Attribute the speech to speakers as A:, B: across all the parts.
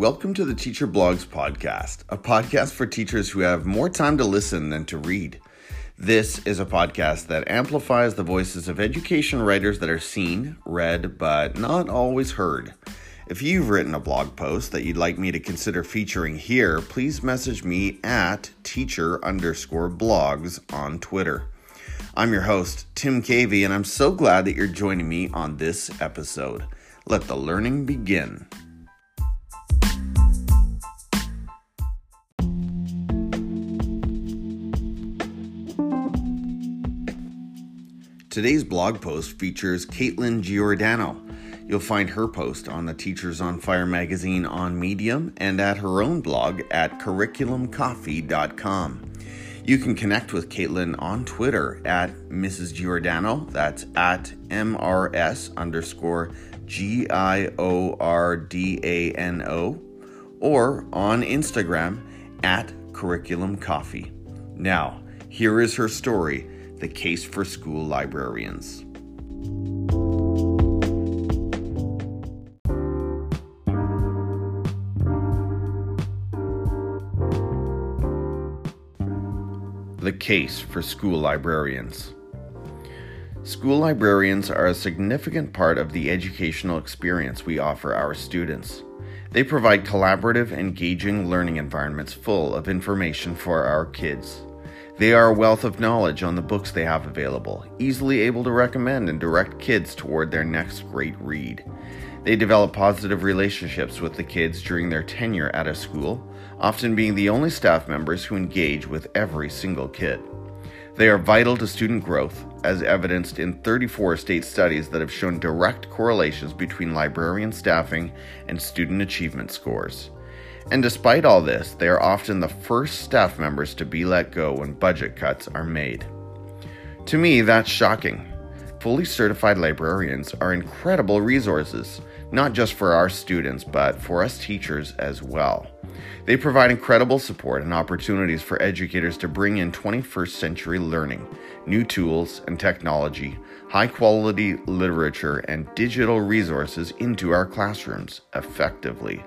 A: Welcome to the Teacher Blogs Podcast, a podcast for teachers who have more time to listen than to read. This is a podcast that amplifies the voices of education writers that are seen, read, but not always heard. If you've written a blog post that you'd like me to consider featuring here, please message me at teacher underscore blogs on Twitter. I'm your host, Tim Cavey, and I'm so glad that you're joining me on this episode. Let the learning begin. Today's blog post features Caitlin Giordano. You'll find her post on the Teachers on Fire magazine on Medium and at her own blog at curriculumcoffee.com. You can connect with Caitlin on Twitter at Mrs. Giordano. That's at MRS underscore G I O R D A N O. Or on Instagram at Curriculum Coffee. Now, here is her story the Case for School Librarians. The Case for School Librarians. School librarians are a significant part of the educational experience we offer our students. They provide collaborative, engaging learning environments full of information for our kids. They are a wealth of knowledge on the books they have available, easily able to recommend and direct kids toward their next great read. They develop positive relationships with the kids during their tenure at a school, often being the only staff members who engage with every single kid. They are vital to student growth, as evidenced in 34 state studies that have shown direct correlations between librarian staffing and student achievement scores. And despite all this, they are often the first staff members to be let go when budget cuts are made. To me, that's shocking. Fully certified librarians are incredible resources, not just for our students, but for us teachers as well. They provide incredible support and opportunities for educators to bring in 21st century learning, new tools and technology, high quality literature, and digital resources into our classrooms effectively.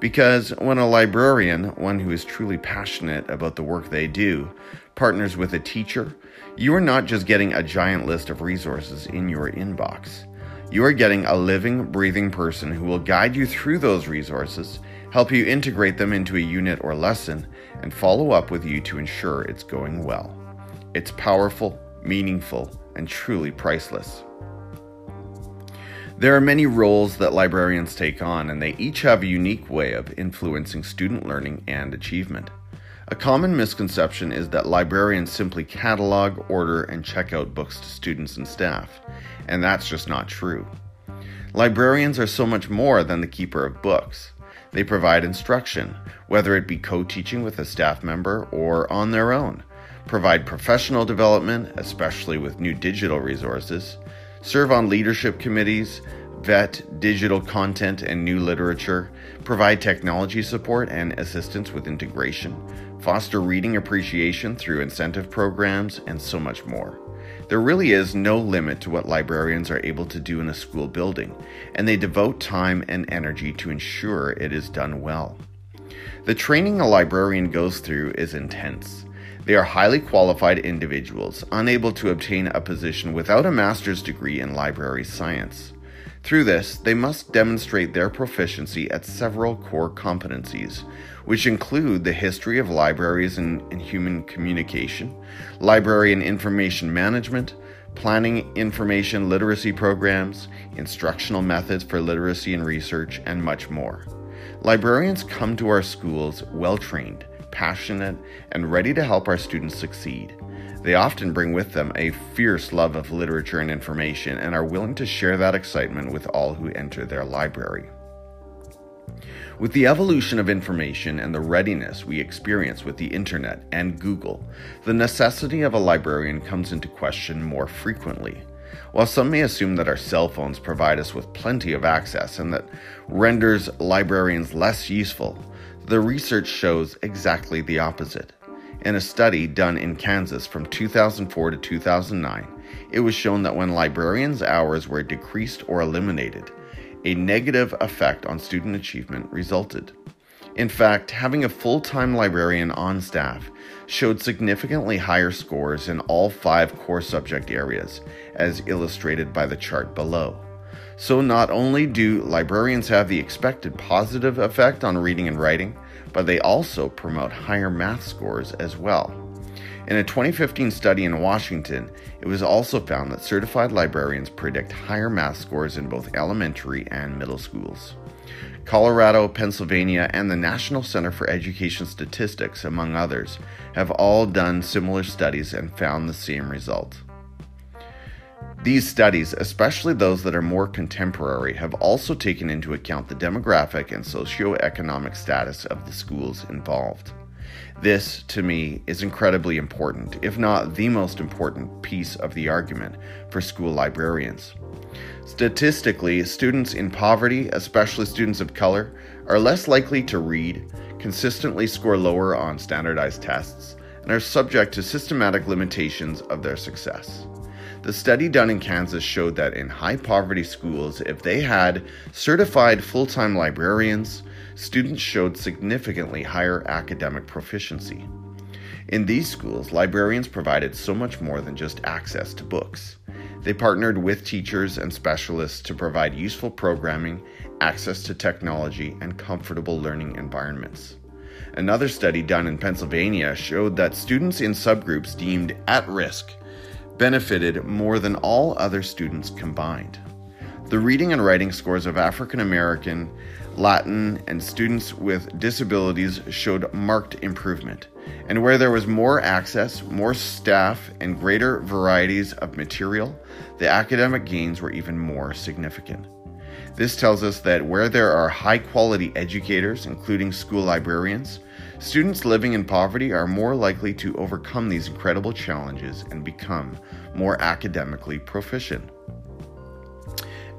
A: Because when a librarian, one who is truly passionate about the work they do, partners with a teacher, you are not just getting a giant list of resources in your inbox. You are getting a living, breathing person who will guide you through those resources, help you integrate them into a unit or lesson, and follow up with you to ensure it's going well. It's powerful, meaningful, and truly priceless. There are many roles that librarians take on, and they each have a unique way of influencing student learning and achievement. A common misconception is that librarians simply catalog, order, and check out books to students and staff, and that's just not true. Librarians are so much more than the keeper of books. They provide instruction, whether it be co teaching with a staff member or on their own, provide professional development, especially with new digital resources, serve on leadership committees, vet digital content and new literature, provide technology support and assistance with integration, foster reading appreciation through incentive programs, and so much more. There really is no limit to what librarians are able to do in a school building, and they devote time and energy to ensure it is done well. The training a librarian goes through is intense. They are highly qualified individuals, unable to obtain a position without a master's degree in library science. Through this, they must demonstrate their proficiency at several core competencies, which include the history of libraries and, and human communication, library and information management, planning information literacy programs, instructional methods for literacy and research, and much more. Librarians come to our schools well trained passionate, and ready to help our students succeed. They often bring with them a fierce love of literature and information and are willing to share that excitement with all who enter their library. With the evolution of information and the readiness we experience with the internet and Google, the necessity of a librarian comes into question more frequently. While some may assume that our cell phones provide us with plenty of access and that renders librarians less useful, the research shows exactly the opposite. In a study done in Kansas from 2004 to 2009, it was shown that when librarians' hours were decreased or eliminated, a negative effect on student achievement resulted. In fact, having a full time librarian on staff showed significantly higher scores in all five core subject areas, as illustrated by the chart below. So, not only do librarians have the expected positive effect on reading and writing, but they also promote higher math scores as well. In a 2015 study in Washington, it was also found that certified librarians predict higher math scores in both elementary and middle schools. Colorado, Pennsylvania, and the National Center for Education Statistics, among others, have all done similar studies and found the same result. These studies, especially those that are more contemporary, have also taken into account the demographic and socioeconomic status of the schools involved. This, to me, is incredibly important, if not the most important piece of the argument for school librarians. Statistically, students in poverty, especially students of color, are less likely to read, consistently score lower on standardized tests, and are subject to systematic limitations of their success. The study done in Kansas showed that in high poverty schools, if they had certified full time librarians, students showed significantly higher academic proficiency. In these schools, librarians provided so much more than just access to books. They partnered with teachers and specialists to provide useful programming, access to technology, and comfortable learning environments. Another study done in Pennsylvania showed that students in subgroups deemed at risk benefited more than all other students combined. The reading and writing scores of African American, Latin, and students with disabilities showed marked improvement. And where there was more access, more staff, and greater varieties of material, the academic gains were even more significant. This tells us that where there are high quality educators, including school librarians, students living in poverty are more likely to overcome these incredible challenges and become more academically proficient.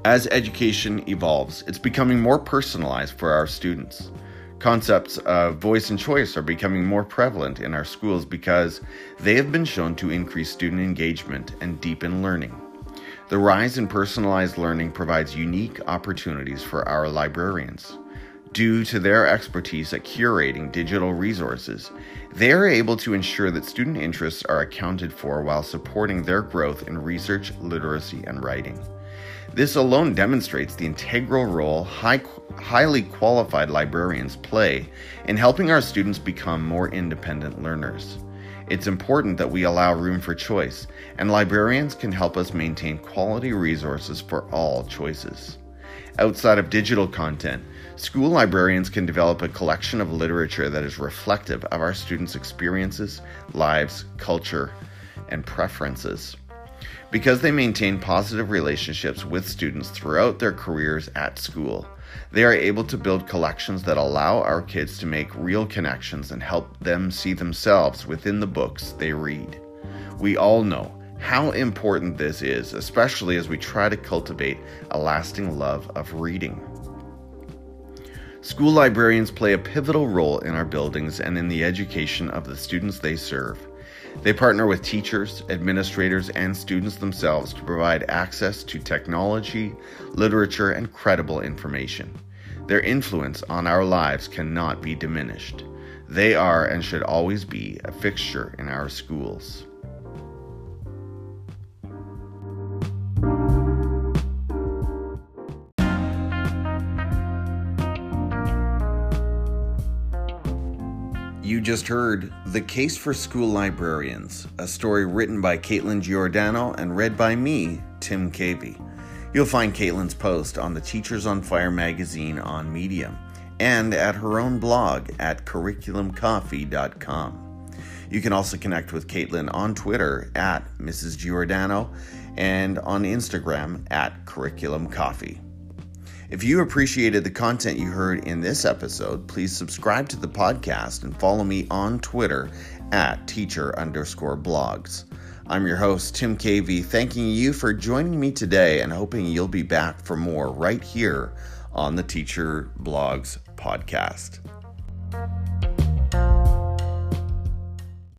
A: As education evolves, it's becoming more personalized for our students. Concepts of voice and choice are becoming more prevalent in our schools because they have been shown to increase student engagement and deepen learning. The rise in personalized learning provides unique opportunities for our librarians. Due to their expertise at curating digital resources, they are able to ensure that student interests are accounted for while supporting their growth in research, literacy, and writing. This alone demonstrates the integral role high, highly qualified librarians play in helping our students become more independent learners. It's important that we allow room for choice, and librarians can help us maintain quality resources for all choices. Outside of digital content, school librarians can develop a collection of literature that is reflective of our students' experiences, lives, culture, and preferences. Because they maintain positive relationships with students throughout their careers at school, they are able to build collections that allow our kids to make real connections and help them see themselves within the books they read. We all know how important this is, especially as we try to cultivate a lasting love of reading. School librarians play a pivotal role in our buildings and in the education of the students they serve. They partner with teachers, administrators, and students themselves to provide access to technology, literature, and credible information. Their influence on our lives cannot be diminished. They are and should always be a fixture in our schools. You just heard The Case for School Librarians, a story written by Caitlin Giordano and read by me, Tim Cavey. You'll find Caitlin's post on the Teachers on Fire magazine on Medium and at her own blog at curriculumcoffee.com. You can also connect with Caitlin on Twitter at Mrs. Giordano and on Instagram at Curriculum Coffee. If you appreciated the content you heard in this episode, please subscribe to the podcast and follow me on Twitter at teacher underscore blogs. I'm your host, Tim Cavey, thanking you for joining me today and hoping you'll be back for more right here on the Teacher Blogs podcast.